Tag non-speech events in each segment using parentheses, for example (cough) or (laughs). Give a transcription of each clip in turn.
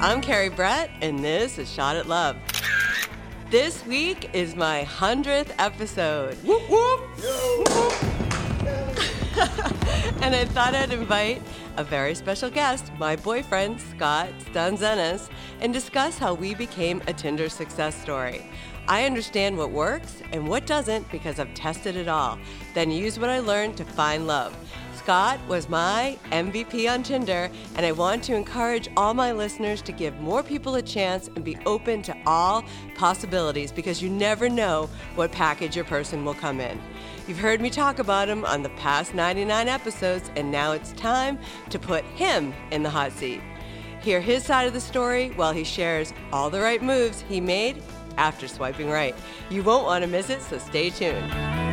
I'm Kerry Brett, and this is Shot at Love. This week is my 100th episode. Whoop, whoop. (laughs) and I thought I'd invite a very special guest, my boyfriend, Scott Stunzenas, and discuss how we became a Tinder success story. I understand what works and what doesn't because I've tested it all, then use what I learned to find love. Scott was my MVP on Tinder, and I want to encourage all my listeners to give more people a chance and be open to all possibilities because you never know what package your person will come in. You've heard me talk about him on the past 99 episodes, and now it's time to put him in the hot seat. Hear his side of the story while he shares all the right moves he made after swiping right. You won't want to miss it, so stay tuned.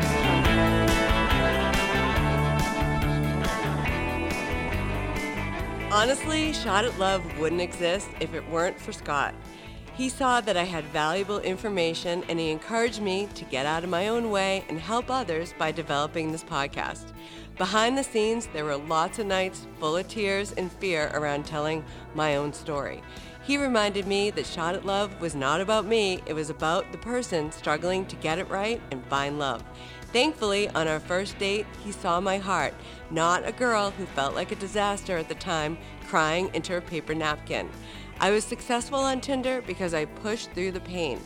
Honestly, Shot at Love wouldn't exist if it weren't for Scott. He saw that I had valuable information and he encouraged me to get out of my own way and help others by developing this podcast. Behind the scenes, there were lots of nights full of tears and fear around telling my own story. He reminded me that Shot at Love was not about me, it was about the person struggling to get it right and find love. Thankfully, on our first date, he saw my heart, not a girl who felt like a disaster at the time, crying into a paper napkin. I was successful on Tinder because I pushed through the pain,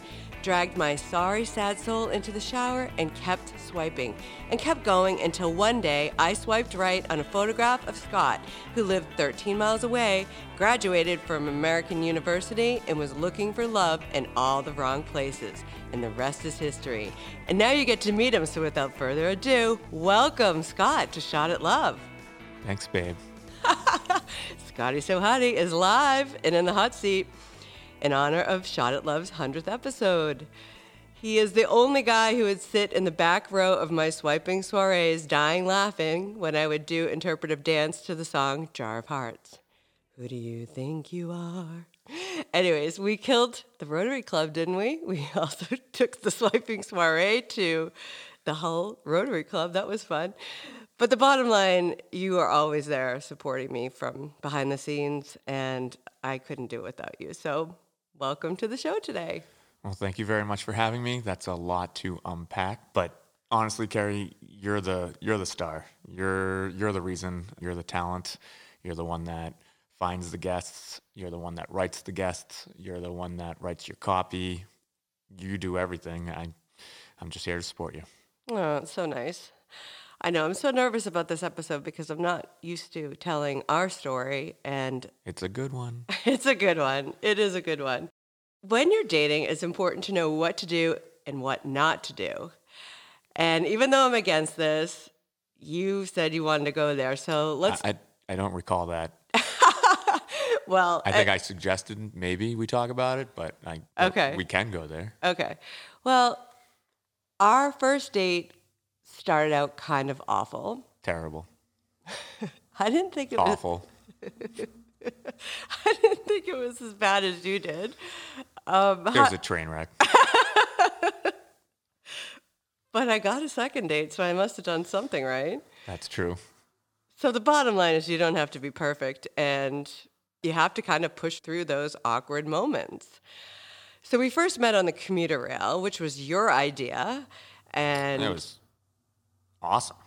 dragged my sorry, sad soul into the shower, and kept swiping. And kept going until one day I swiped right on a photograph of Scott, who lived 13 miles away, graduated from American University, and was looking for love in all the wrong places. And the rest is history. And now you get to meet him, so without further ado, welcome Scott to Shot at Love. Thanks, babe. (laughs) Scotty So Hottie is live and in the hot seat in honor of Shot at Love's 100th episode. He is the only guy who would sit in the back row of my swiping soirees, dying laughing when I would do interpretive dance to the song Jar of Hearts. Who do you think you are? Anyways, we killed the Rotary Club, didn't we? (laughs) We also (laughs) took the swiping soiree to the Hull Rotary Club. That was fun. But the bottom line, you are always there supporting me from behind the scenes, and I couldn't do it without you. So, welcome to the show today. Well, thank you very much for having me. That's a lot to unpack, but honestly, Kerry, you're the you're the star. You're you're the reason. You're the talent. You're the one that finds the guests. You're the one that writes the guests. You're the one that writes your copy. You do everything. I I'm just here to support you. Oh, it's so nice. I know I'm so nervous about this episode because I'm not used to telling our story, and It's a good one. (laughs) it's a good one. It is a good one. When you're dating, it's important to know what to do and what not to do. And even though I'm against this, you said you wanted to go there. So let's, I, I I don't recall that. (laughs) well, I think uh, I suggested maybe we talk about it, but I Okay. we can go there. Okay. Well, our first date started out kind of awful. Terrible. (laughs) I didn't think it was Awful. (laughs) I didn't think it was as bad as you did. Um, There's (laughs) a train wreck. but I got a second date, so I must have done something right. That's true. So the bottom line is you don't have to be perfect and you have to kind of push through those awkward moments. So we first met on the commuter rail, which was your idea. And It was awesome.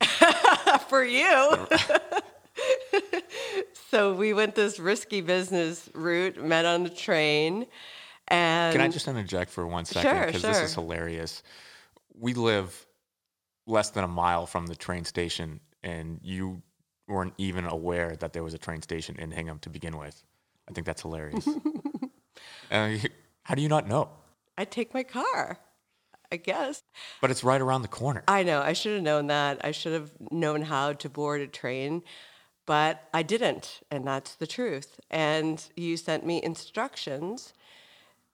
(laughs) for you. (laughs) so we went this risky business route, met on the train. And Can I just interject for one second? Sure, Because this is hilarious. We live less than a mile from the train station, and you weren't even aware that there was a train station in Hingham to begin with. I think that's hilarious. (laughs) uh, how do you not know? I take my car, I guess. But it's right around the corner. I know. I should have known that. I should have known how to board a train, but I didn't. And that's the truth. And you sent me instructions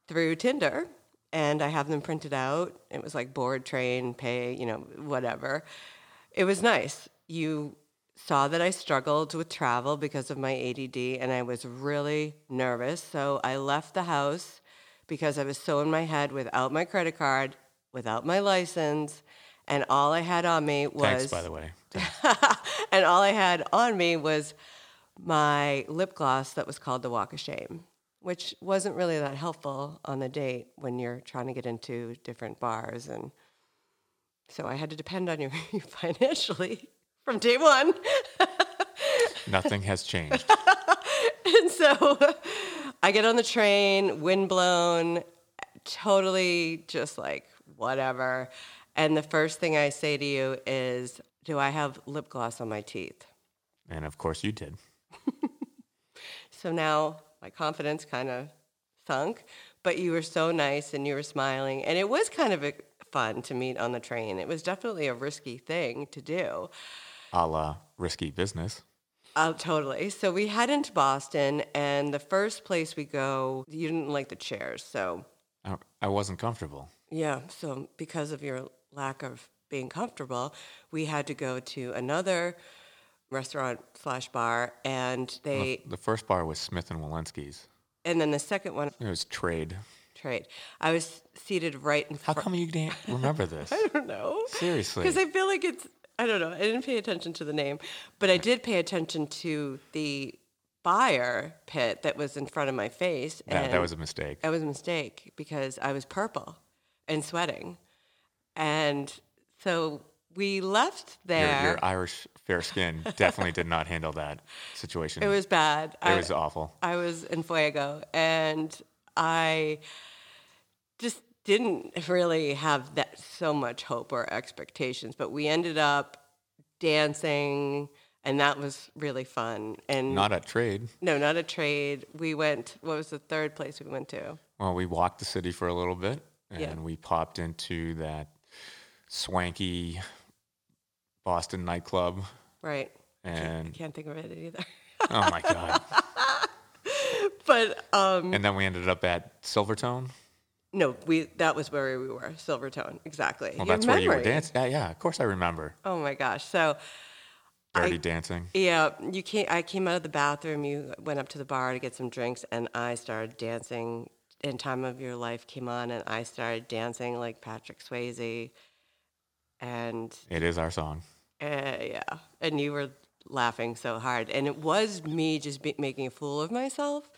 through Tinder, and I have them printed out. It was like board, train, pay, you know, whatever. It was nice. You saw that I struggled with travel because of my ADD, and I was really nervous. So I left the house because I was so in my head without my credit card, without my license, and all I had on me was Thanks, by the way. (laughs) and all I had on me was my lip gloss that was called the Walk of Shame, which wasn't really that helpful on the date when you're trying to get into different bars. And so I had to depend on you (laughs) financially from day one. (laughs) Nothing has changed. and so I get on the train, windblown, totally just like whatever. And the first thing I say to you is, Do I have lip gloss on my teeth? And of course you did. (laughs) So now my confidence kind of sunk, but you were so nice and you were smiling. And it was kind of a, fun to meet on the train. It was definitely a risky thing to do. A la risky business. Oh, totally. So we head into Boston, and the first place we go, you didn't like the chairs. So, I, I wasn't comfortable. Yeah. So, because of your lack of being comfortable, we had to go to another restaurant slash bar, and they, The first bar was Smith and Wollensky's. and then the second one, It was trade. trade. I was seated right in How come you didn't remember this? (laughs) I don't know. Seriously. Because I feel like it's, I don't know, I didn't pay attention to the name, but I did pay attention to the fire pit that was in front of my face. That, that was a mistake. That was a mistake because I was purple and sweating. And so we left Your, there. your Irish fair skin definitely did not handle that situation. it was bad. It was awful. I was in fuego and I just didn't really have that so much hope or expectations, but we ended up dancing and that was really fun. And Not at trade. no, not a trade. We went what was the third place we went to? Well, we walked the city for a little bit, and Yeah. we popped into that swanky Boston nightclub. Right. And I can't think of it either. oh my god! (laughs) but um And then we ended up at Silvertone. no, we that was where we were, Silvertone. Exactly. Well, Your that's where you were dancing. Yeah, yeah, of course I remember. Oh my gosh. So Dirty dancing. Yeah, you came. I came out of the bathroom. You went up to the bar to get some drinks, and I started dancing. And "Time of Your Life" came on, and I started dancing like Patrick Swayze. And It is our song. uh, yeah, and you were laughing so hard, and it was me just be- making a fool of myself,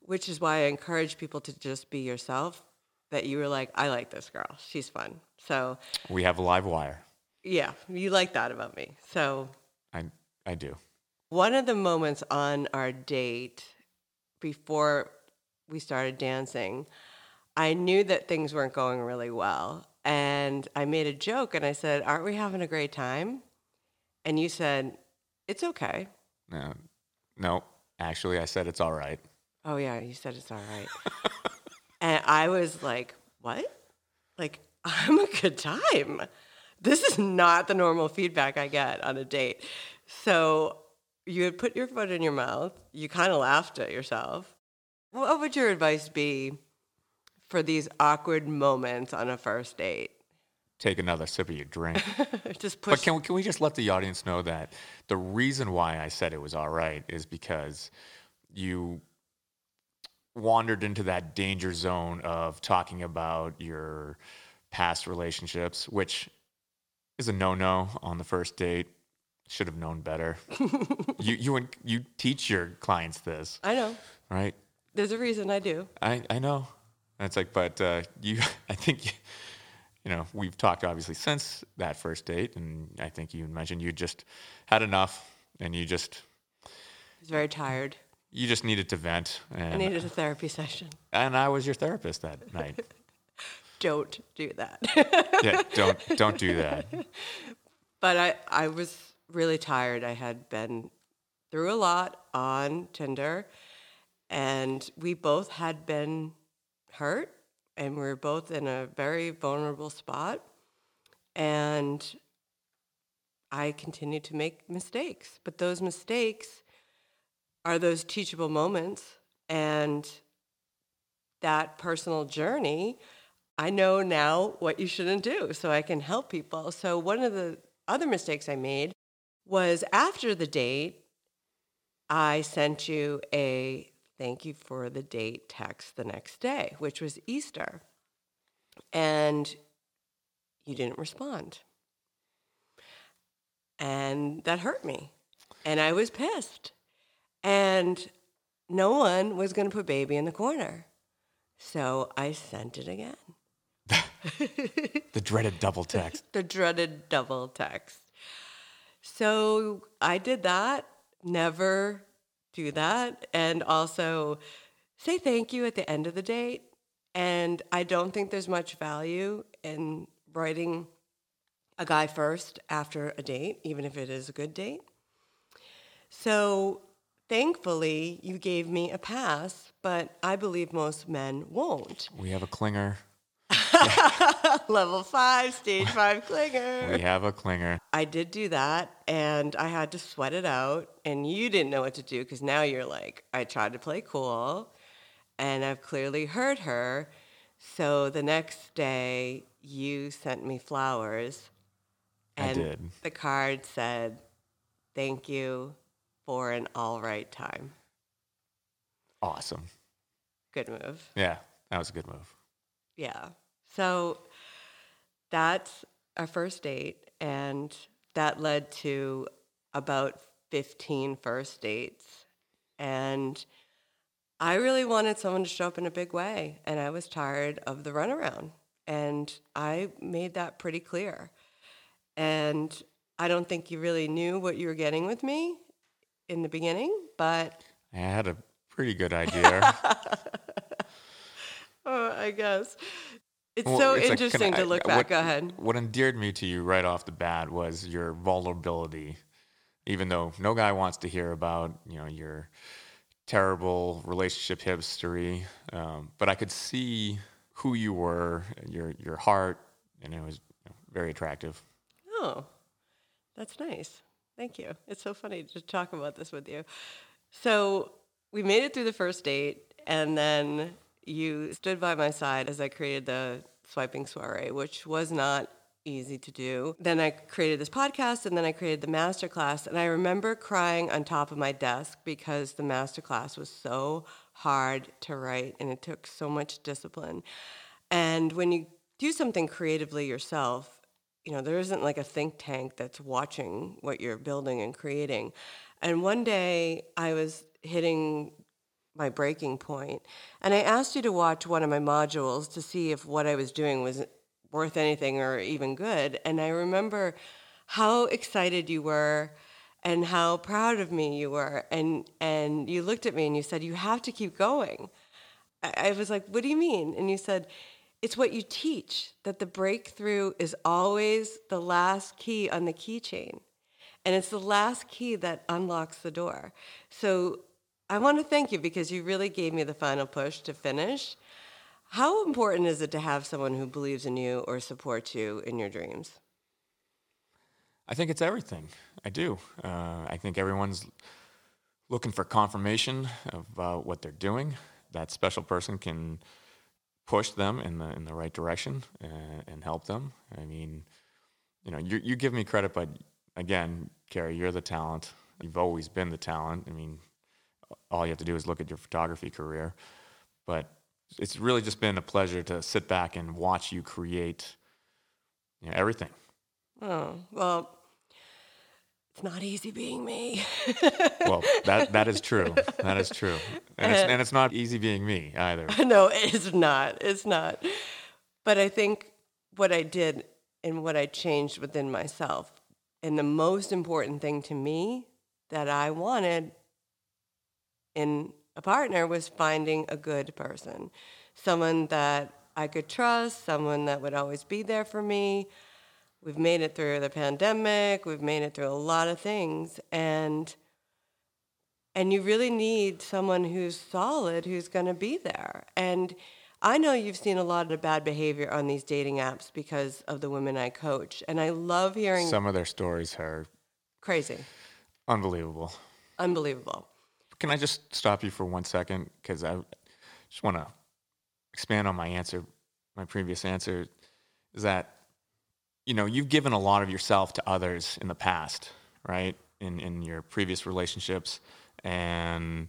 which is why I encourage people to just be yourself. That you were like, I like this girl. She's fun. So We have a live wire. yeah, you like that about me. So I I do. One of the moments on our date before we started dancing, I knew that things weren't going really well. And I made a joke and I said, Aren't we having a great time? And you said, It's okay. No, no. Actually, I said it's all right. Oh, yeah, you said it's all right. (laughs) and I was like, What? Like, (laughs) I'm a good time. This is not the normal feedback I get on a date. So you had put your foot in your mouth. You kind of laughed at yourself. What would your advice be for these awkward moments on a first date? Take another sip of your drink. (laughs) just push. But can we, can we just let the audience know that the reason why I said it was all right is because you wandered into that danger zone of talking about your past relationships, which is a no-no on the first date. Should have known better. (laughs) you you you teach your clients this, I know. right? There's a reason I do. I, I know. And it's like, but uh, you, (laughs) I think, you, you know, we've talked obviously since that first date, and I think you mentioned you just had enough, and you just, I was very tired. you just needed to vent, I needed a therapy session. and I was your therapist that night. (laughs) Don't do that. (laughs) yeah, don't don't do that. but I, I was really tired. I had been through a lot on Tinder, and we both had been hurt, and we were both in a very vulnerable spot. And I continued to make mistakes, but those mistakes are those teachable moments, and that personal journey. I know now what you shouldn't do, so I can help people. So, one of the other mistakes I made was after the date, I sent you a thank you for the date text the next day, which was Easter. And you didn't respond. And that hurt me. And I was pissed. And no one was going to put baby in the corner. So I sent it again. (laughs) the dreaded double text. (laughs) the dreaded double text. So I did that, never do that, and also say thank you at the end of the date. And I don't think there's much value in writing a guy first after a date, even if it is a good date. So thankfully, you gave me a pass, but I believe most men won't. We have a clinger. (laughs) Level five, stage five clinger. We have a clinger. I did do that and I had to sweat it out. And you didn't know what to do because now you're like, I tried to play cool and I've clearly hurt her. So the next day, you sent me flowers. I And did. the card said, Thank you for an all right time. Awesome. Good move. Yeah, that was a good move. Yeah. So that's our first date. And that led to about 15 first dates. And I really wanted someone to show up in a big way. And I was tired of the runaround. And I made that pretty clear. And I don't think you really knew what you were getting with me in the beginning, but I had a pretty good (laughs) idea. oh, I guess. It's Well, so it's like, interesting I- to look what- back. Go ahead. What endeared me to you right off the bat was your vulnerability. Even though no guy wants to hear about, you know, your terrible relationship history, um, but I could see who you were, your your heart, and it was very attractive. Oh, that's nice. Thank you. It's so funny to talk about this with you. So we made it through the first date, and then you stood by my side as I created the swiping soiree, which was not easy to do. Then I created this podcast, and then I created the masterclass. And I remember crying on top of my desk because the masterclass was so hard to write, and it took so much discipline. And when you do something creatively yourself, you know, there isn't like a think tank that's watching what you're building and creating. And one day I was hitting my breaking point, and I asked you to watch one of my modules to see if what I was doing was worth anything or even good. And I remember how excited you were and how proud of me you were. And, and you looked at me and you said, You have to keep going. I I was like, What do you mean? And you said, It's what you teach, that the breakthrough is always the last key on the keychain. And it's the last key that unlocks the door. So I want to thank you because you really gave me the final push to finish. How important is it to have someone who believes in you or supports you in your dreams? I think it's everything. I do. Uh, I think everyone's looking for confirmation about what they're doing. That special person can push them in the in the right direction and, and help them. I mean, you know, you you give me credit, but again, Kerry, you're the talent. You've always been the talent. I mean, all you have to do is look at your photography career. But it's really just been a pleasure to sit back and watch you create you know, everything. Oh, well, it's not easy being me. (laughs) Well, that that is true. That is true, and it's, uh, and it's not easy being me either. (laughs) no, it's not. It's not. But I think what I did and what I changed within myself, and the most important thing to me that I wanted in a partner was finding a good person, someone that I could trust, someone that would always be there for me. We've made it through the pandemic, we've made it through a lot of things, and and you really need someone who's solid who's going to be there and i know you've seen a lot of bad behavior on these dating apps because of the women i coach and i love hearing Some of their stories are crazy unbelievable. unbelievable Can I just stop you for one second because I just want to expand on my answer, my previous answer, is that you know you've given a lot of yourself to others in the past, right? In in your previous relationships, and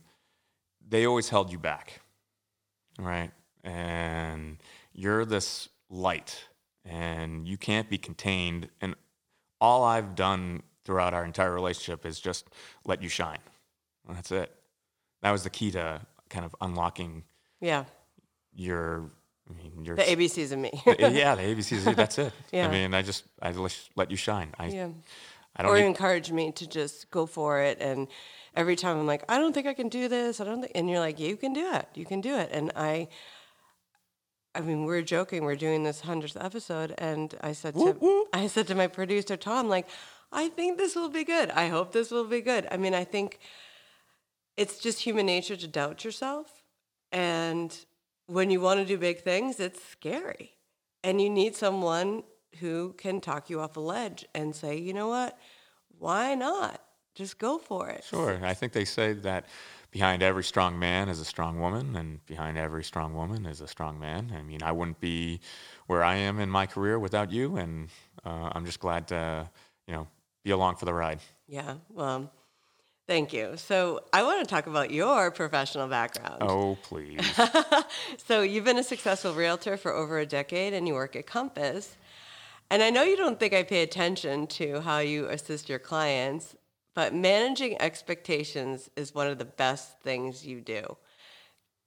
they always held you back, right? And you're this light, and you can't be contained. And all I've done throughout our entire relationship is just let you shine. That's it. That was the key to kind of unlocking Yeah. your I mean, your The ABCs of me. yeah, the ABCs. That's it. (laughs) Yeah. I mean, I just I just let you shine. I yeah. I don't Or need, encourage me to just go for it. And every time I'm like, I don't think I can do this. I don't think, and you're like, you can do it. You can do it. And I, I mean, we're joking. We're doing this hundredth episode, and I said to, I said to my producer Tom, like, I think this will be good. I hope this will be good. I mean, I think it's just human nature to doubt yourself, and when you want to do big things, it's scary, and you need someone who can talk you off a ledge and say, you know what, why not? Just go for it. Sure. I think they say that behind every strong man is a strong woman, and behind every strong woman is a strong man. I mean, I wouldn't be where I am in my career without you, and uh, I'm just glad to, you know, be along for the ride. Yeah. Well, thank you. So I want to talk about your professional background. Oh, please. (laughs) So you've been a successful realtor for over a decade and you work at Compass. And I know you don't think I pay attention to how you assist your clients, but managing expectations is one of the best things you do.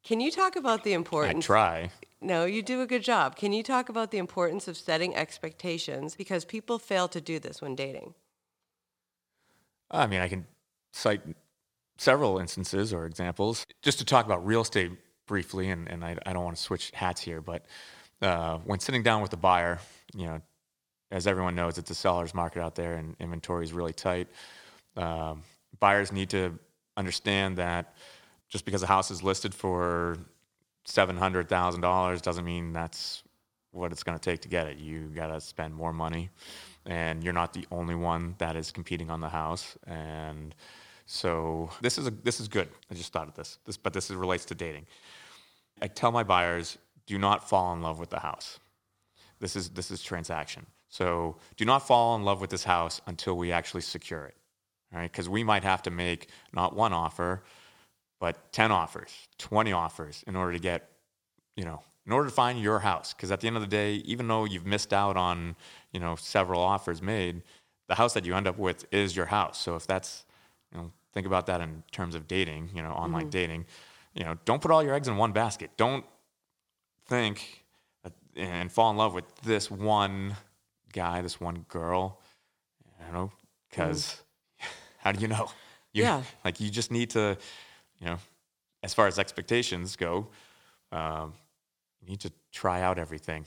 Can you talk about the importance? I try. No, you do a good job. Can you talk about the importance of setting expectations because people fail to do this when dating? I mean, I can cite several instances or examples. Just to talk about real estate briefly, and, and I, I don't want to switch hats here, but uh, when sitting down with the buyer, you know, as everyone knows, it's a seller's market out there and inventory is really tight. Um, buyers need to understand that just because a house is listed for $700,000 doesn't mean that's what it's going to take to get it. You got to spend more money, and you're not the only one that is competing on the house. And so this is a, this is good. I just thought of this. This, but this is, relates to dating. I tell my buyers, do not fall in love with the house. This is this is transaction. So do not fall in love with this house until we actually secure it. Right, because we might have to make not one offer, but 10 offers, 20 offers in order to get, you know, in order to find your house. Because at the end of the day, even though you've missed out on, you know, several offers made, the house that you end up with is your house. So if that's, you know, think about that in terms of dating, you know, online mm-hmm. dating, you know, don't put all your eggs in one basket. Don't think uh, and fall in love with this one guy, this one girl, you know, mm. because (laughs) how do you know? You, Yeah. (laughs) Like you just need to, you know, as far as expectations go, um, you need to try out everything,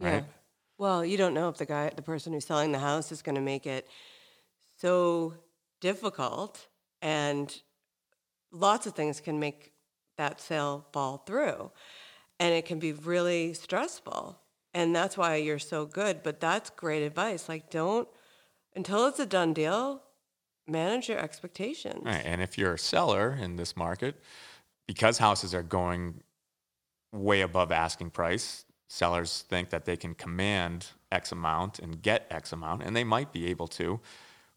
right? Yeah. Well, you don't know if the guy, the person who's selling the house, is going to make it so difficult, and lots of things can make that sale fall through, and it can be really stressful. And that's why you're so good. But that's great advice. Like, don't until it's a done deal. Manage your expectations. Right. And if you're a seller in this market, because houses are going way above asking price, sellers think that they can command X amount and get X amount, and they might be able to.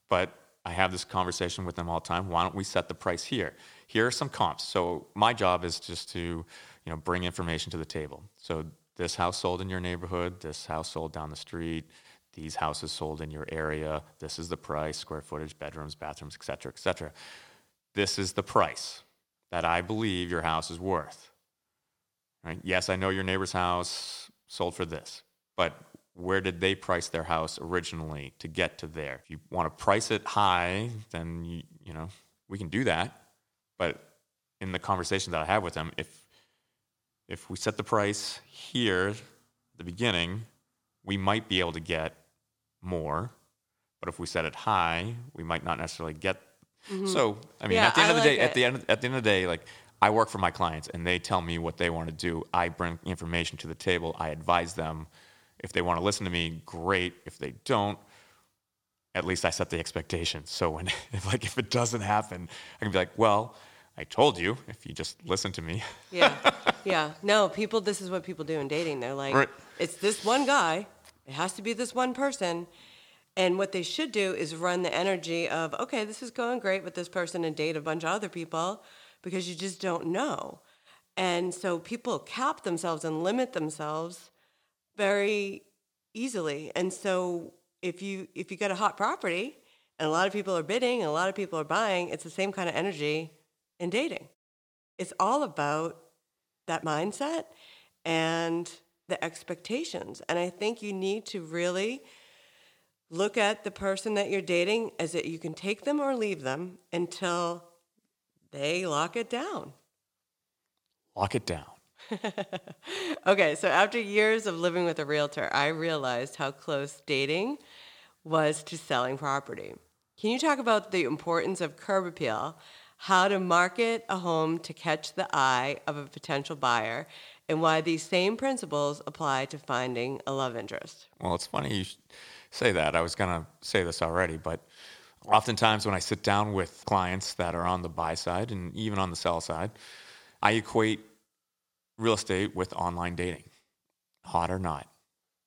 But I have this conversation with them all the time. Why don't we set the price here? Here are some comps. So my job is just to, you know, bring information to the table. So this house sold in your neighborhood, this house sold down the street, these houses sold in your area. This is the price, square footage, bedrooms, bathrooms, et cetera, et cetera. This is the price that I believe your house is worth. Right? Yes, I know your neighbor's house sold for this, but where did they price their house originally to get to there? If you want to price it high, then you, you know we can do that. But in the conversation that I have with them, if if we set the price here at the beginning, we might be able to get more. But if we set it high, we might not necessarily get. Mm-hmm. So I mean, Yeah, at the end I of the like day, at the end at the end of the day, like I work for my clients and they tell me what they want to do. I bring information to the table. I advise them. If they want to listen to me, great. If they don't, at least I set the expectations. So when (laughs) if like if it doesn't happen, I can be like, well, I told you. If you just listen to me, Yeah. yeah. No, people, this is what people do in dating. They're like, Right. it's this one guy, it has to be this one person. And what they should do is run the energy of, okay, this is going great with this person and date a bunch of other people because you just don't know. And so people cap themselves and limit themselves very easily. And so if you if you get a hot property and a lot of people are bidding and a lot of people are buying, it's the same kind of energy in dating. it's all about that mindset and the expectations. And I think you need to really look at the person that you're dating as that you can take them or leave them until they lock it down. Lock it down. (laughs) okay, so after years of living with a realtor, I realized how close dating was to selling property. Can you talk about the importance of curb appeal, how to market a home to catch the eye of a potential buyer, and why these same principles apply to finding a love interest? Well, it's funny you say that. I was going to say this already, but oftentimes when I sit down with clients that are on the buy side and even on the sell side, I equate real estate with online dating. Hot or not,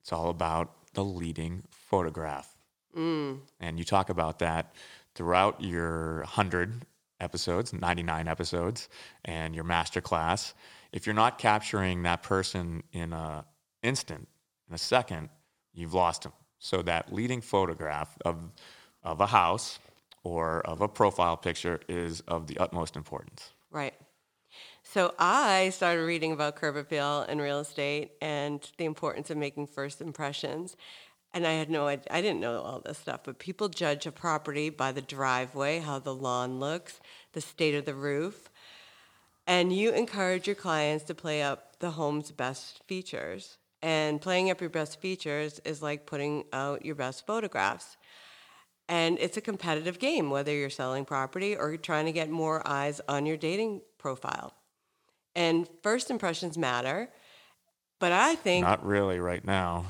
it's all about the leading photograph. Mm. And you talk about that throughout your 100 episodes, 99 episodes, and your masterclass. If you're not capturing that person in an instant, in a second, you've lost them. So that leading photograph of, of a house or of a profile picture is of the utmost importance. Right. So I started reading about curb appeal in real estate and the importance of making first impressions. And I had no I didn't know all this stuff, but people judge a property by the driveway, how the lawn looks, the state of the roof. And you encourage your clients to play up the home's best features. And playing up your best features is like putting out your best photographs. And it's a competitive game, whether you're selling property or you're trying to get more eyes on your dating profile. And first impressions matter. But I think. Not really right now.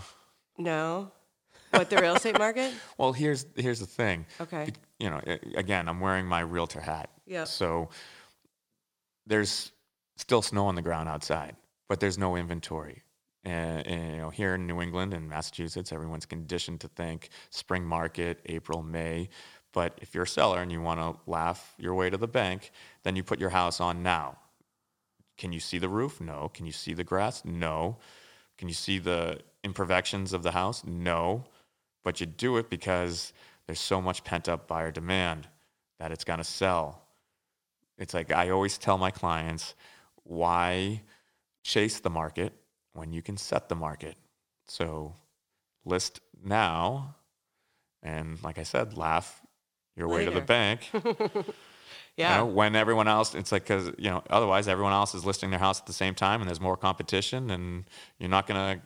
No. What, the real estate market? (laughs) well, here's, here's the thing. Okay. You know, again, I'm wearing my realtor hat. Yeah. So there's still snow on the ground outside, but there's no inventory. And, you know, here in New England and Massachusetts, everyone's conditioned to think spring market, April, May. But if you're a seller and you want to laugh your way to the bank, then you put your house on now. Can you see the roof? No. Can you see the grass? No. Can you see the imperfections of the house? No. But you do it because there's so much pent up buyer demand that it's going to sell. It's like I always tell my clients why chase the market when you can set the market. So list now, and like I said, laugh your Later. way to the bank. (laughs) yeah. You know, when everyone else, it's like because you know otherwise everyone else is listing their house at the same time, and there's more competition, and you're not going to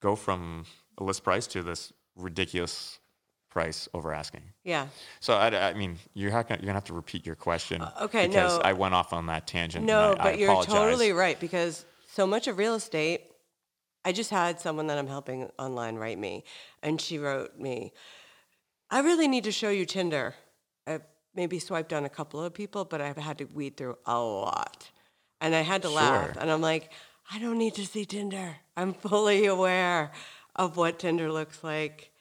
go from a list price to this ridiculous price over asking. Yeah. So I, I mean, you're gonna, you're gonna have to repeat your question. Uh, okay. Because no. I went off on that tangent. No, I, but I you're totally right because so much of real estate I just had someone that I'm helping online write me, and she wrote me, I really need to show you Tinder. I maybe swiped on a couple of people, but I've had to weed through a lot. And I had to sure. laugh. And I'm like, I don't need to see Tinder. I'm fully aware of what Tinder looks like.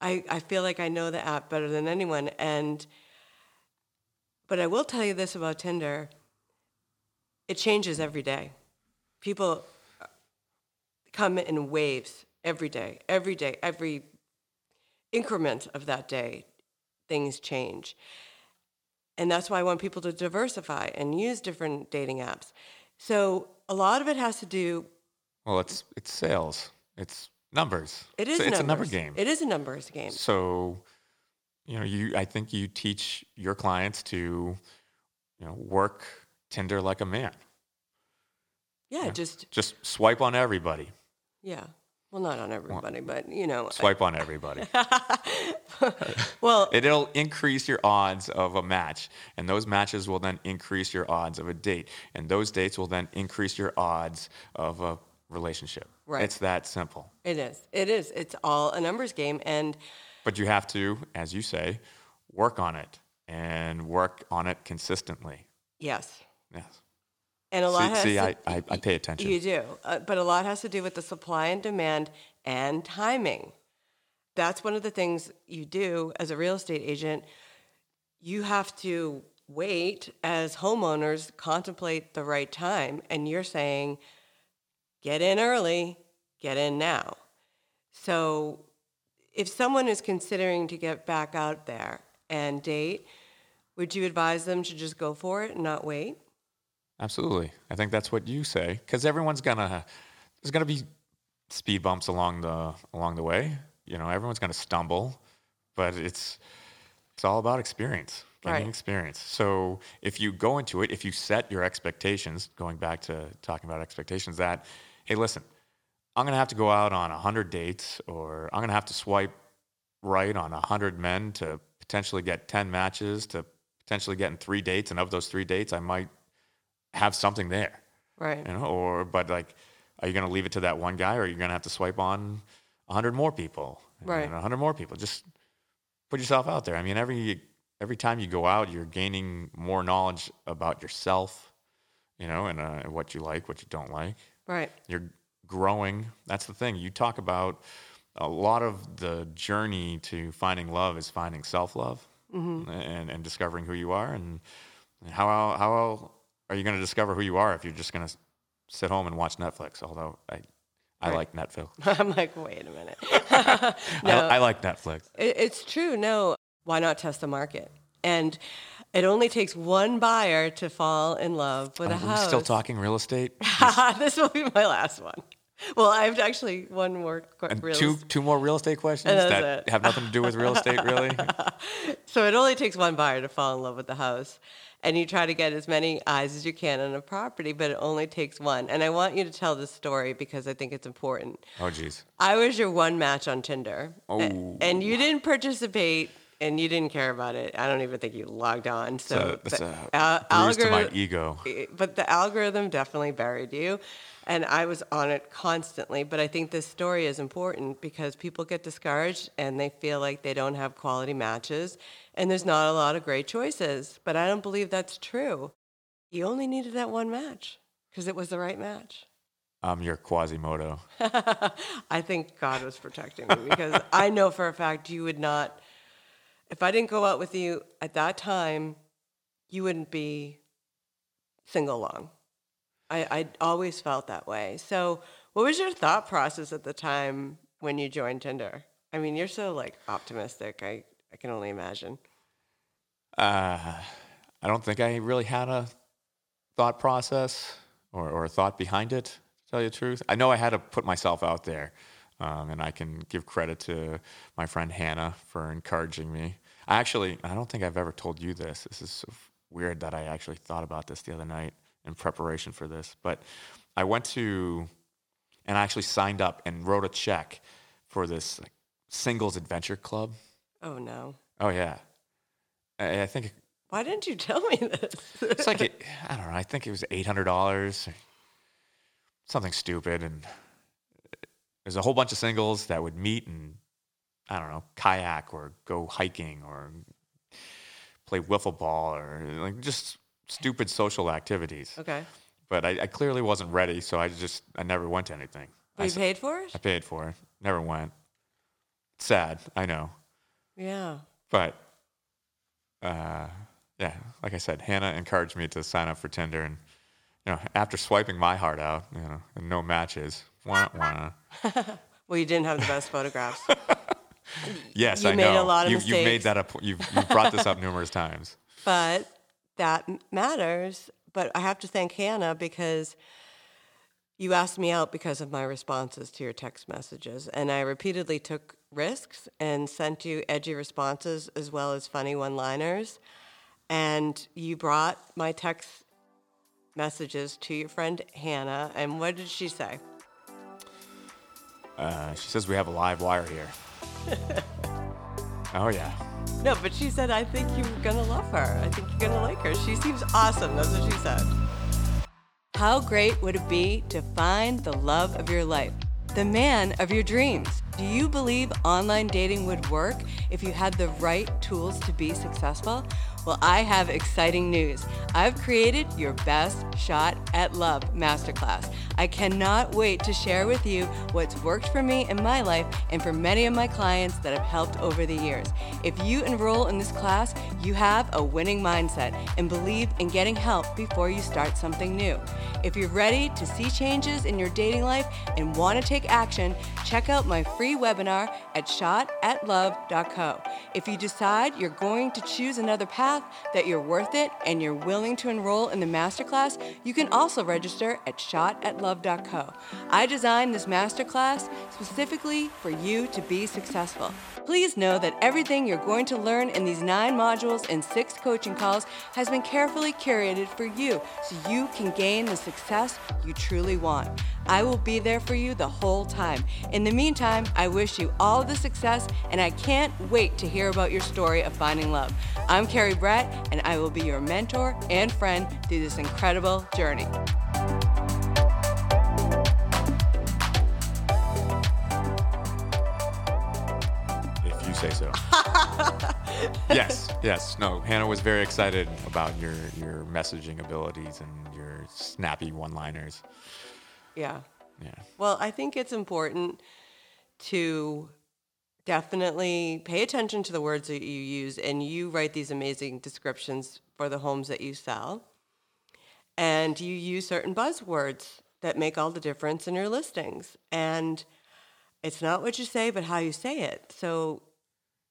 I, I feel like I know the app better than anyone. And but I will tell you this about Tinder. It changes every day. People come in waves every day, every day, every increment of that day, things change. And that's why I want people to diversify and use different dating apps. So a lot of it has to do. Well, it's it's sales. It's numbers. It is. It's a number game. It is a numbers game. So, you know, you I think you teach your clients to, you know, work Tinder like a man. Yeah, you know, just just swipe on everybody. Yeah. Well, not on everybody, but you know, swipe on everybody. (laughs) well, (laughs) it'll increase your odds of a match, and those matches will then increase your odds of a date, and those dates will then increase your odds of a relationship. Right. It's that simple. It is. It is. It's all a numbers game, and but you have to, as you say, work on it and work on it consistently. Yes. Yes. And a lot see, see to, I, I, I, pay attention. You do, uh, but a lot has to do with the supply and demand and timing. That's one of the things you do as a real estate agent. You have to wait as homeowners contemplate the right time, and you're saying, get in early, get in now. So if someone is considering to get back out there and date, would you advise them to just go for it and not wait? Absolutely. I think that's what you say because everyone's gonna there's gonna be speed bumps along the along the way. You know, everyone's gonna stumble, but it's it's all about experience, gaining Right. experience. So if you go into it, if you set your expectations, going back to talking about expectations, that hey, listen, I'm gonna have to go out on hundred dates, or I'm gonna have to swipe right on hundred men to potentially get ten matches, to potentially getting three dates, and of those three dates, I might have something there, Right. you know. Or but like, are you gonna leave it to that one guy, or are you gonna have to swipe on hundred more people, Right. hundred more people? Just put yourself out there. I mean, every every time you go out, you're gaining more knowledge about yourself, you know, and uh, what you like, what you don't like Right. you're growing. That's the thing. You talk about a lot of the journey to finding love is finding self love and, and discovering who you are. And how, how are you going to discover who you are if you're just going to sit home and watch Netflix? Although I, I like Netflix. (laughs) I'm like, wait a minute. (laughs) I, no, I like Netflix. It, it's true. No, why not test the market? And it only takes one buyer to fall in love with a Are house. still talking real estate? (laughs) this will be my last one. Well, I have actually one more qu- And two, est- two more real estate questions that it. have nothing to do with real estate, really? So it only takes one buyer to fall in love with the house. And you try to get as many eyes as you can on a property, but it only takes one. And I want you to tell this story because I think it's important. Oh, geez. I was your one match on Tinder. Oh. And you didn't participate and you didn't care about it. I don't even think you logged on. So So that's the a al- bruise to my ego. but the algorithm definitely buried you and i was on it constantly but i think this story is important because people get discouraged and they feel like they don't have quality matches and there's not a lot of great choices but i don't believe that's true. You only needed that one match because it was the right match. I'm your Quasimodo. (laughs) i think god was protecting me because i know for a fact you would not if i didn't go out with you at that time you wouldn't be single long I, I always felt that way. So, what was your thought process at the time when you joined Tinder? I mean, you're so like optimistic. I, I can only imagine. Uh, I don't think I really had a thought process or, or a thought behind it, to tell you the truth. I know I had to put myself out there, um, and I can give credit to my friend Hannah for encouraging me. I actually, I don't think I've ever told you this. This is so weird that I actually thought about this the other night in preparation for this. But I went to, and I actually signed up and wrote a check for this like, singles adventure club. Oh no! Oh, yeah. I, I think Why didn't you tell me this? it's like it, I don't know. I think it was eight hundred dollars, something stupid, and there's a whole bunch of singles that would meet and I don't know, kayak or go hiking or play wiffle ball or like just stupid social activities. okay. But I, I clearly wasn't ready, so I just I never went to anything. I, We s- paid for it. I paid for it, never went. Sad, I know, Yeah. but uh, yeah, like I said, Hannah encouraged me to sign up for Tinder, and you know, after swiping my heart out, you know, and no matches, wah, wah. (laughs) Well, you didn't have the best photographs. (laughs) Yes, You I made know. a lot of you, You've made that up. You've, you've brought this up numerous times. (laughs) but that matters. But I have to thank Hannah because you asked me out because of my responses to your text messages. And I repeatedly took risks and sent you edgy responses as well as funny one liners. And you brought my text messages to your friend Hannah. And what did she say? Uh, she says we have a live wire here. (laughs) oh yeah. No, but she said, I think you're gonna love her. I think you're gonna like her. She seems awesome. That's what she said. How great would it be to find the love of your life, the man of your dreams? Do you believe online dating would work if you had the right tools to be successful? Well, I have exciting news. I've created your best shot at love masterclass. I cannot wait to share with you what's worked for me in my life and for many of my clients that have helped over the years. If you enroll in this class, you have a winning mindset and believe in getting help before you start something new. If you're ready to see changes in your dating life and want to take action, check out my free webinar at shotatlove.co. If you decide you're going to choose another path, that you're worth it, and you're willing to enroll in the masterclass, you can also register at shotatlove.co. I designed this masterclass specifically for you to be successful. Please know that everything you're going to learn in these nine modules and six coaching calls has been carefully curated for you so you can gain the success you truly want. I will be there for you the whole time. In the meantime, I wish you all the success and I can't wait to hear about your story of finding love. I'm Kerry Brett and I will be your mentor and friend through this incredible journey. Say so. (laughs) yes, yes. No, Hannah was very excited about your your messaging abilities and your snappy one-liners. Yeah. Yeah. Well, I think it's important to definitely pay attention to the words that you use and you write these amazing descriptions for the homes that you sell. And you use certain buzzwords that make all the difference in your listings. And it's not what you say, but how you say it. So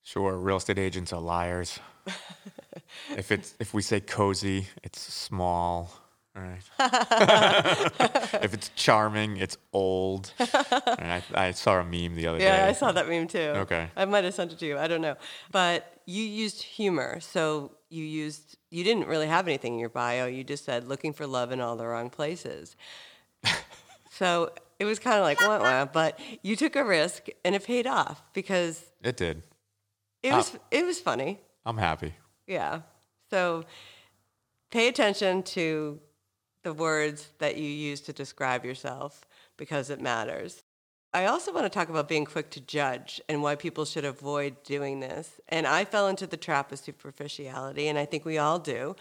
Sure, real estate agents are liars. (laughs) if it's if we say cozy, it's small. All right. (laughs) if it's charming, it's old. And I, I saw a meme the other Yeah, day. Yeah, I saw that meme too. Okay. I might have sent it to you. I don't know. But you used humor. So you used, you didn't really have anything in your bio. You just said looking for love in all the wrong places. (laughs) so it was kind of like, wah, wah, but you took a risk and it paid off because It did. It was, it was funny. I'm happy. Yeah. So pay attention to the words that you use to describe yourself because it matters. I also want to talk about being quick to judge and why people should avoid doing this. And I fell into the trap of superficiality, and I think we all do.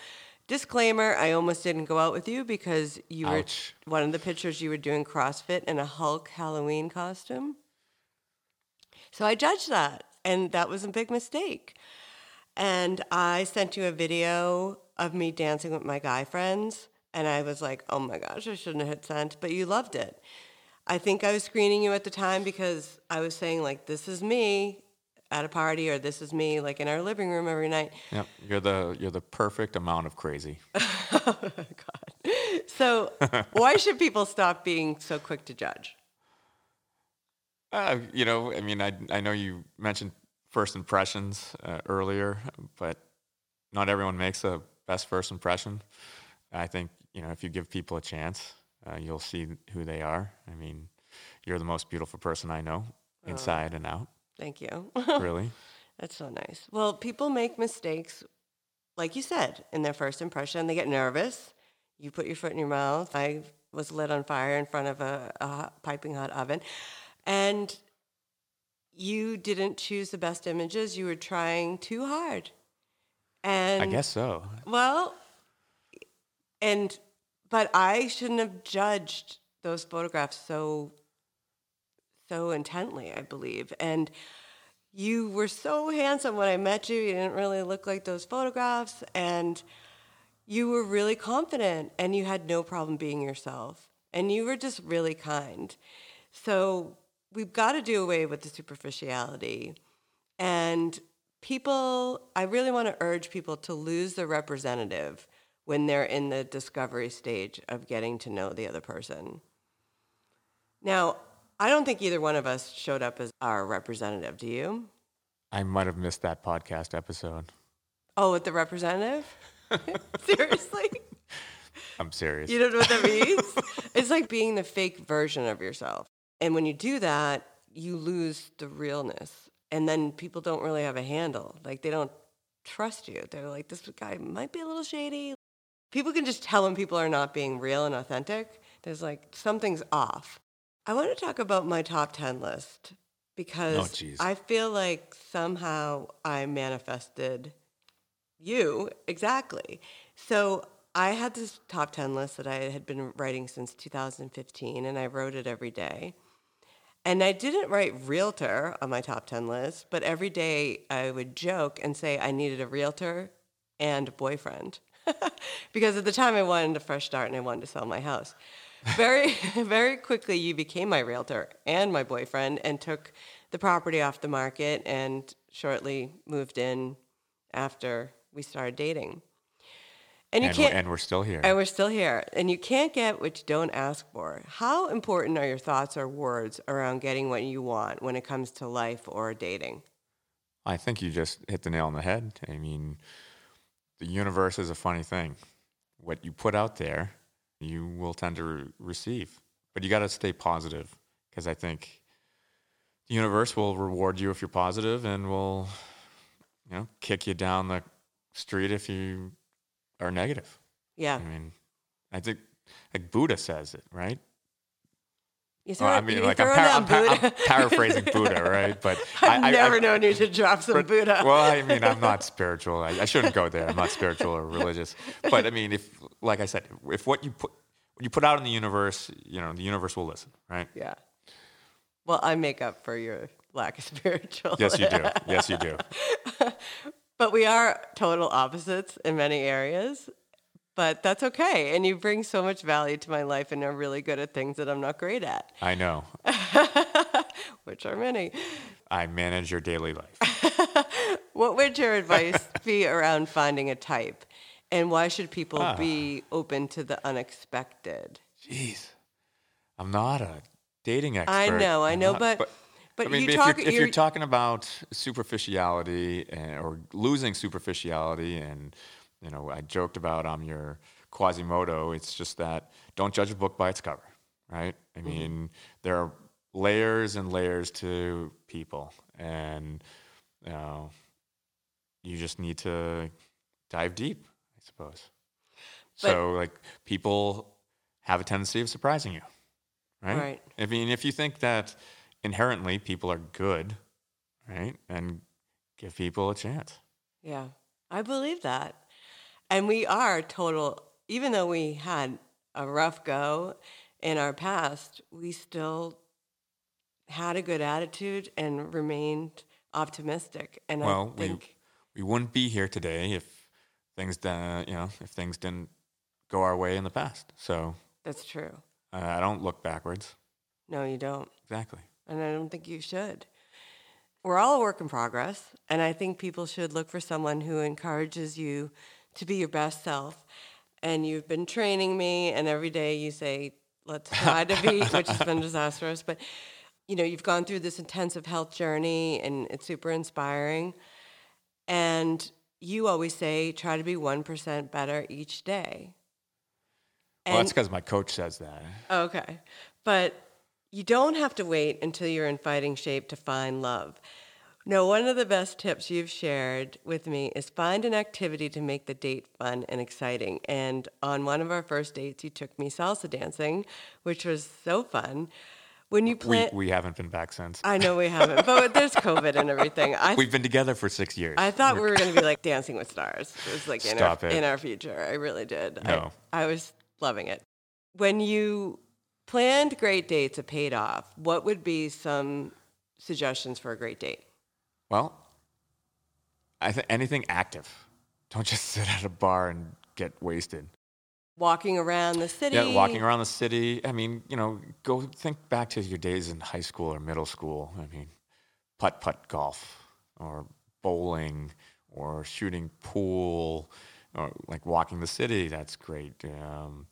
Disclaimer I almost didn't go out with you because you were one of the pictures you were doing CrossFit in a Hulk Halloween costume. So I judged that, and that was a big mistake. And I sent you a video of me dancing with my guy friends, and I was like, oh my gosh, I shouldn't have hit sent, but you loved it. I think I was screening you at the time because I was saying, like, this is me at a party, or this is me, like, in our living room every night. Yep. You're the you're the perfect amount of crazy. (laughs) oh, God. So, why should people stop being so quick to judge? Uh, you know, I mean, I I know you mentioned first impressions uh, earlier, but not everyone makes a best first impression. I think you know if you give people a chance, uh, you'll see who they are. I mean, you're the most beautiful person I know, inside and out. Thank you. (laughs) Really. That's so nice. Well, people make mistakes, like you said, in their first impression. They get nervous. You put your foot in your mouth. I was lit on fire in front of a, a hot, piping hot oven. And you didn't choose the best images. You were trying too hard. And I guess so. well, and but I shouldn't have judged those photographs so so intently, I believe. And you were so handsome when I met you. You didn't really look like those photographs and you were really confident and you had no problem being yourself. And you were just really kind. So we've got to do away with the superficiality. And people, I really want to urge people to lose their representative when they're in the discovery stage of getting to know the other person. Now, I don't think either one of us showed up as our representative. Do you? I might have missed that podcast episode. Oh, with the representative? (laughs) Seriously? I'm serious. You don't know what that means? it's like being the fake version of yourself. And when you do that, you lose the realness. And then people don't really have a handle. Like they don't trust you. They're like, this guy might be a little shady. People can just tell when people are not being real and authentic. There's like something's off. I want to talk about my top 10 list because oh, jeez. I feel like somehow I manifested you exactly. So I had this top 10 list that I had been writing since 2015, and I wrote it every day. And I didn't write realtor on my top 10 list, but every day I would joke and say I needed a realtor and boyfriend. (laughs) because at the time I wanted a fresh start and I wanted to sell my house. Very, (laughs) very quickly, you became my realtor and my boyfriend and took the property off the market and shortly moved in after we started dating. And you and can't, we're, and we're still here. And we're still here. And you can't get what you don't ask for. How important are your thoughts or words around getting what you want when it comes to life or dating? I think you just hit the nail on the head. I mean, the universe is a funny thing. What you put out there, you will tend to re- receive. But you got to stay positive because I think the universe will reward you if you're positive and will, you know, kick you down the street if you are negative. Yeah. I mean, I think like Buddha says it, right? You well, I mean, like I'm, par- I'm, I'm, (laughs) paraphrasing Buddha, right? But (laughs) I've I, never I, known you to drop some but, Buddha. well, I mean, I'm not (laughs) spiritual. I, I, shouldn't go there. I'm not spiritual or religious. But I mean, if, like I said, if what you put, what you put out in the universe, you know, the universe will listen, right? Yeah. Well, I make up for your lack of spiritual. Yes, you do. Yes, you do. But we are total opposites in many areas but that's okay. And you bring so much value to my life and are really good at things that I'm not great at. I know. (laughs) Which are many. I manage your daily life. (laughs) what would your advice (laughs) be around finding a type? And why should people ah. be open to the unexpected? Jeez. I'm not a dating expert. I know, I know, not, but, but but I mean, you if, talk, you're, if you're, you're, talking about superficiality and, or losing superficiality and you know, I joked about I'm your Quasimodo. It's just that don't judge a book by its cover, right? I mm-hmm. mean, there are layers and layers to people, and you know, you just need to dive deep, I suppose. But, so, like, people have a tendency of surprising you, right? Right. I mean, if you think that inherently people are good, right, and give people a chance. Yeah, I believe that. And we are total, even though we had a rough go in our past, we still had a good attitude and remained optimistic. And well, I think we, we wouldn't be here today if things, you know, if things didn't go our way in the past. So that's true. Uh, I don't look backwards. No, you don't. Exactly. And I don't think you should. We're all a work in progress, and I think people should look for someone who encourages you to be your best self. And you've been training me, and every day you say, let's try to be, (laughs) which has been disastrous. But, you know, you've gone through this intensive health journey, and it's super inspiring. And you always say, try to be 1% better each day. And, well, that's because my coach says that. Okay. But you don't have to wait until you're in fighting shape to find love. No, one of the best tips you've shared with me is find an activity to make the date fun and exciting. And on one of our first dates, you took me salsa dancing, which was so fun. When you plan, we, we haven't been back since. I know we haven't, but there's COVID and everything. I, We've been together for six years. I thought we were going to be like Dancing with Stars. It was like in our, in our future. I really did. No. I, I was loving it. When you planned great dates have paid off, what would be some suggestions for a great date? Well, I think anything active. Don't just (laughs) sit at a bar and get wasted. Walking around the city. Yeah, walking around the city. I mean, you know, go think back to your days in high school or middle school. I mean, putt putt golf or bowling or shooting pool or like walking the city. That's great. Um,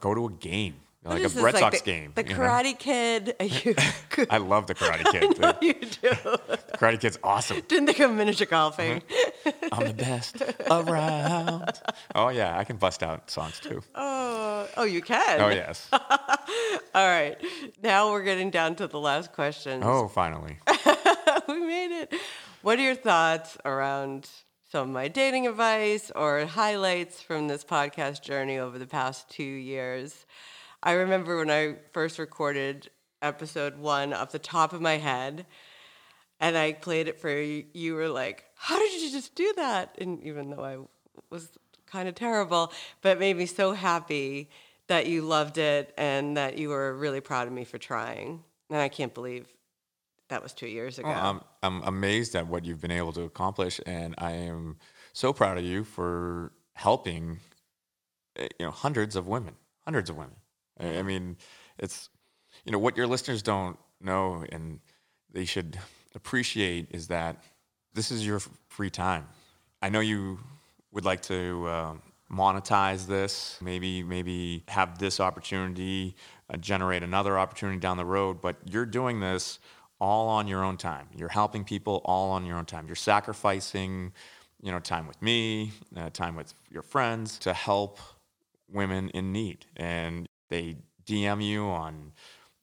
go to a game like a Red Sox the, game. The Karate know? Kid. (laughs) You, (laughs) I love the Karate (laughs) Kid. I know you do. Karate Kid's awesome. Didn't think of miniature golfing. Mm-hmm. I'm the best around. Oh yeah, I can bust out songs too. Oh, oh, you can. Oh yes. All right, now we're getting down to the last question. Oh, finally. we made it. What are your thoughts around? some of my dating advice or highlights from this podcast journey over the past two years. I remember when I first recorded episode one off the top of my head, and I played it for you. You were like, "How did you just do that?" And even though I was kind of terrible, but it made me so happy that you loved it and that you were really proud of me for trying. And I can't believe that was two years ago. Well, I'm, I'm amazed at what you've been able to accomplish, and I am so proud of you for helping, eh, you know, hundreds of women, hundreds of women. I mean, it's, you know, what your listeners don't know and they should appreciate is that this is your free time. I know you would like to uh, monetize this, maybe maybe have this opportunity uh, generate another opportunity down the road, but you're doing this all on your own time. You're helping people all on your own time. You're sacrificing, you know, time with me, uh, time with your friends to help women in need, and they DM you on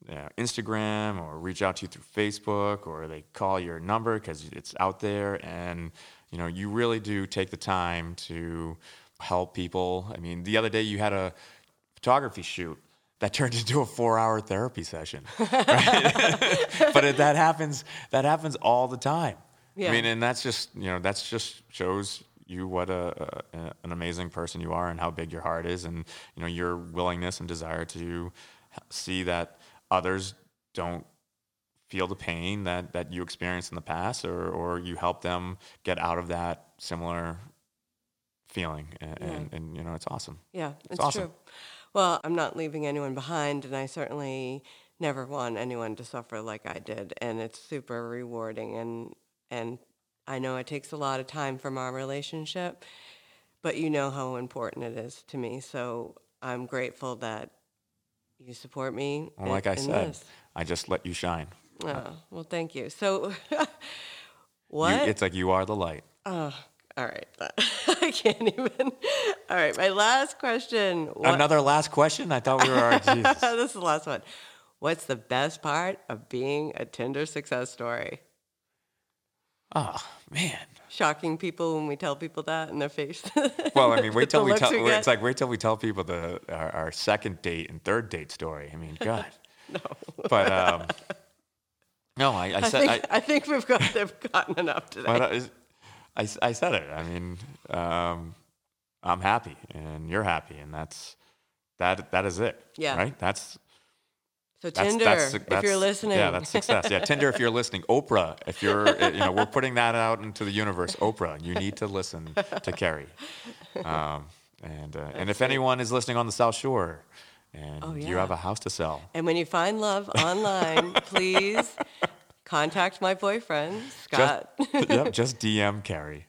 uh, Instagram or reach out to you through Facebook or they call your number because it's out there, and you know, you really do take the time to help people. I mean, the other day you had a photography shoot that (laughs) turned into a four-hour therapy session, (laughs) right? (laughs) but it, that happens. That happens all the time. Yeah. I mean, and that's just you know that's just shows you what a, a an amazing person you are and how big your heart is, and you know your willingness and desire to see that others don't feel the pain that that you experienced in the past, or or you help them get out of that similar feeling, and, and, and you know it's awesome. Yeah, it's, awesome. true. Well, I'm not leaving anyone behind, and I certainly never want anyone to suffer like I did, and it's super rewarding. and And I know it takes a lot of time from our relationship, but you know how important it is to me. So I'm grateful that you support me. Well, in- like I said, this. I just let you shine. Oh, well, thank you. So, (laughs) You, what? it's like you are the light. oh, all right. (laughs) I can't even. All right, my last question. What- Another last question. I thought we were already. (laughs) This is the last one. What's the best part of being a Tinder success story? Oh man. Shocking people when we tell people that in their face. (laughs) Well, I mean, wait till we tell. we It's like wait till we tell people the our, our second date and third date story. I mean, (laughs) God. no. But um, no, I, I I said. think, I, I, think we've got they've gotten enough today. but I, I, I said it. I mean, um, I'm happy, and you're happy, and that's that. That is it. Yeah. Right. That's so that's, Tinder, that's, if you're listening, Yeah, that's success. Yeah, Tinder, if you're listening. Oprah, if you're, uh, you know, we're putting that out into the universe. Oprah, you need to listen to Kerry. Um, and uh, and if anyone is listening on the South Shore, and Oh, you have a house to sell, and when you find love online, (laughs) please contact my boyfriend Scott just, yep, just DM Kerry.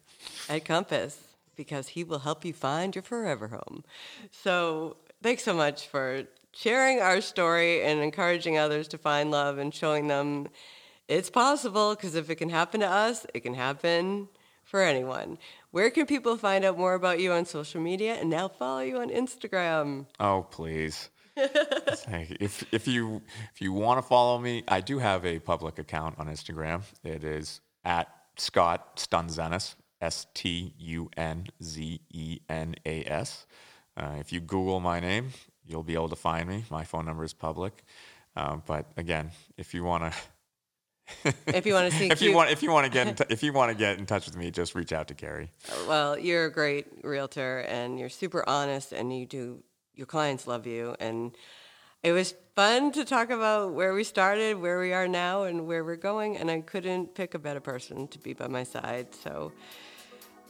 at Compass because he will help you find your forever home. So thanks so much for sharing our story and encouraging others to find love and showing them it's possible because if it can happen to us, it can happen for anyone. Where can people find out more about you on social media and now follow you on Instagram? Oh, please. (laughs) If if you if you want to follow me, I do have a public account on Instagram. It is at Scott Stunzenas, S T U N Z E N A S. Uh, if you Google my name, you'll be able to find me. My phone number is public. Um, but again, if you want to, If you want to (laughs) see if you want, if you want to get, in (laughs) t- if you want to get in touch with me, just reach out to Kerry. Well, you're a great realtor and you're super honest and you do your clients love you and it was fun to talk about where we started, where we are now and where we're going and I couldn't pick a better person to be by my side. So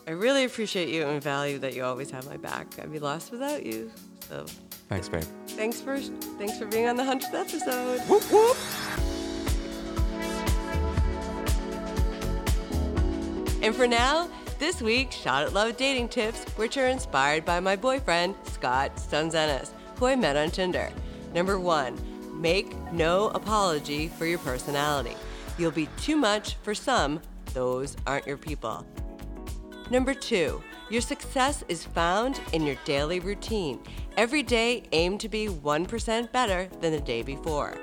I really appreciate you and value that you always have my back. I'd be lost without you. So Thanks, babe. thanks for thanks for being on the 100th episode. Whoop whoop. And for now, this week's Shot at Love dating tips, which are inspired by my boyfriend, Scott Stunzenas, who I met on Tinder. Number one, make no apology for your personality. You'll be too much for some, those aren't your people. Number two, your success is found in your daily routine. Every day, aim to be 1% better than the day before.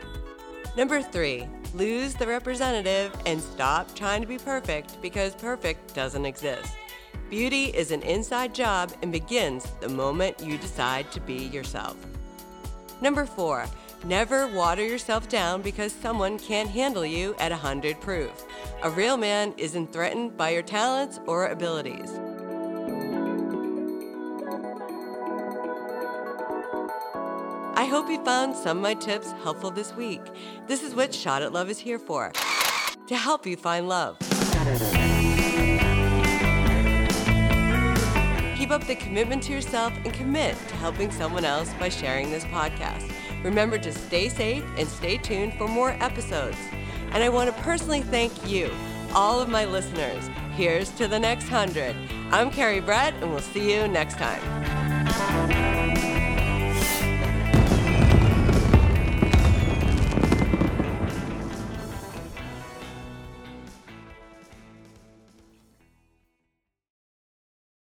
Number three, lose the representative and stop trying to be perfect because perfect doesn't exist. Beauty is an inside job and begins the moment you decide to be yourself. Number four, Never water yourself down because someone can't handle you at 100 proof. A real man isn't threatened by your talents or abilities. I hope you found some of my tips helpful this week. This is what Shot at Love is here for to help you find love. Keep up the commitment to yourself and commit to helping someone else by sharing this podcast. Remember to stay safe and stay tuned for more episodes. And I want to personally thank you, all of my listeners. Here's to the next hundred. I'm Kerry Brett, and we'll see you next time.